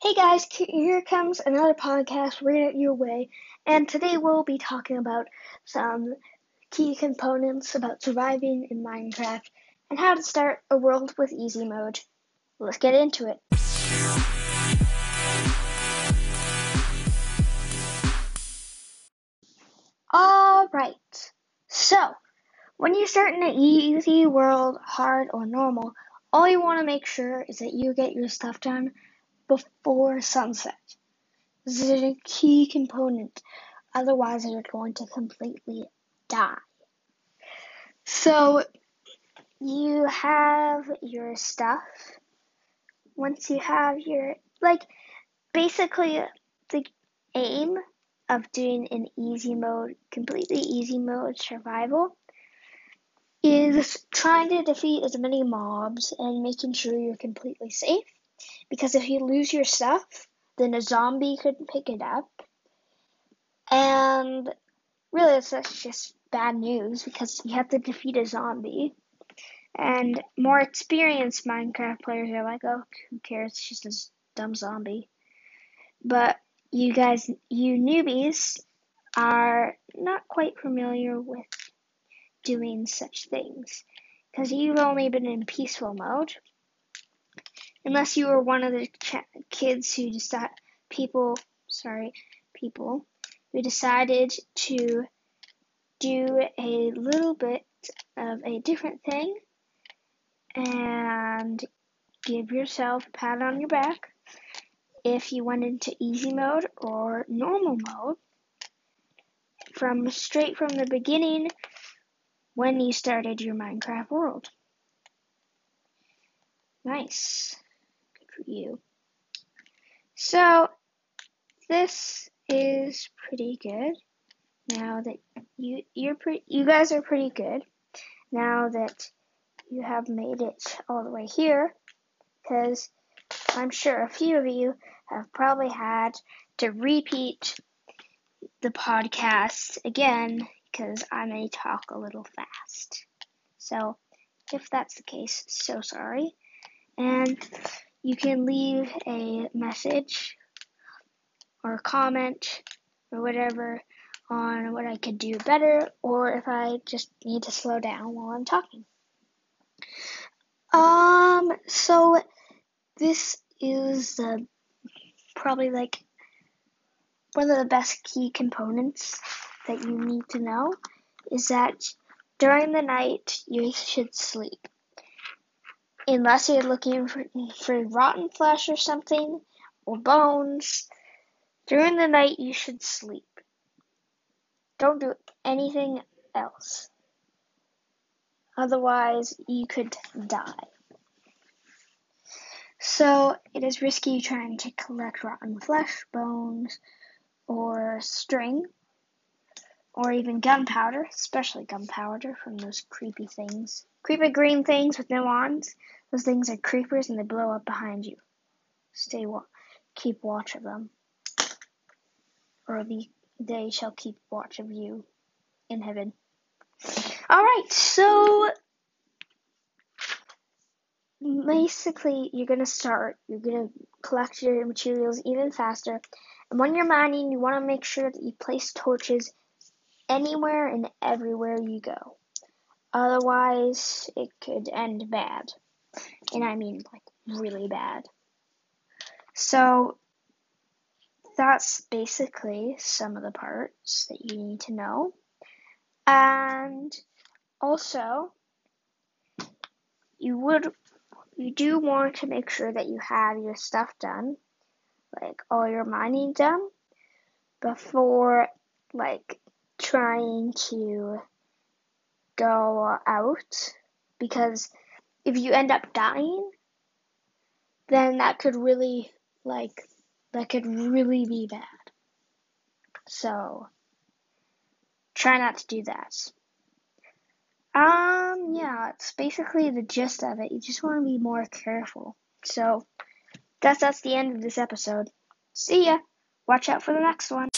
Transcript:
Hey guys, here comes another podcast right at your way, and today we'll be talking about some key components about surviving in Minecraft and how to start a world with easy mode. Let's get into it. Alright, so when you start in an easy world, hard, or normal, all you want to make sure is that you get your stuff done before sunset. This is a key component. Otherwise, you're going to completely die. So, you have your stuff. Once you have your, like, basically, the aim of doing an easy mode, completely easy mode survival is trying to defeat as many mobs and making sure you're completely safe because if you lose your stuff, then a zombie could pick it up. And really, that's just bad news because you have to defeat a zombie. And more experienced Minecraft players are like, oh, who cares? It's just a dumb zombie. But you guys, you newbies, are not quite familiar with doing such things because you've only been in peaceful mode unless you were one of the ch- kids who decided people sorry people who decided to do a little bit of a different thing and give yourself a pat on your back if you went into easy mode or normal mode from straight from the beginning when you started your Minecraft world. Nice you. So, this is pretty good. Now that you you're pretty, you guys are pretty good. Now that you have made it all the way here, because I'm sure a few of you have probably had to repeat the podcast again because I may talk a little fast. So, if that's the case, so sorry. And you can leave a message or a comment or whatever on what I could do better or if I just need to slow down while I'm talking. Um, so this is uh, probably like one of the best key components that you need to know is that during the night you should sleep unless you're looking for, for rotten flesh or something, or bones. During the night, you should sleep. Don't do anything else. Otherwise, you could die. So, it is risky trying to collect rotten flesh, bones, or string, or even gunpowder, especially gunpowder from those creepy things. Creepy green things with no arms. Those things are creepers and they blow up behind you. Stay wa- keep watch of them. Or the, they shall keep watch of you in heaven. Alright, so basically you're gonna start, you're gonna collect your materials even faster. And when you're mining, you wanna make sure that you place torches anywhere and everywhere you go. Otherwise, it could end bad and I mean like really bad. So that's basically some of the parts that you need to know. And also, you would you do want to make sure that you have your stuff done, like all your mining done, before like trying to go out because if you end up dying, then that could really, like, that could really be bad. So, try not to do that. Um, yeah, it's basically the gist of it. You just want to be more careful. So, that's that's the end of this episode. See ya. Watch out for the next one.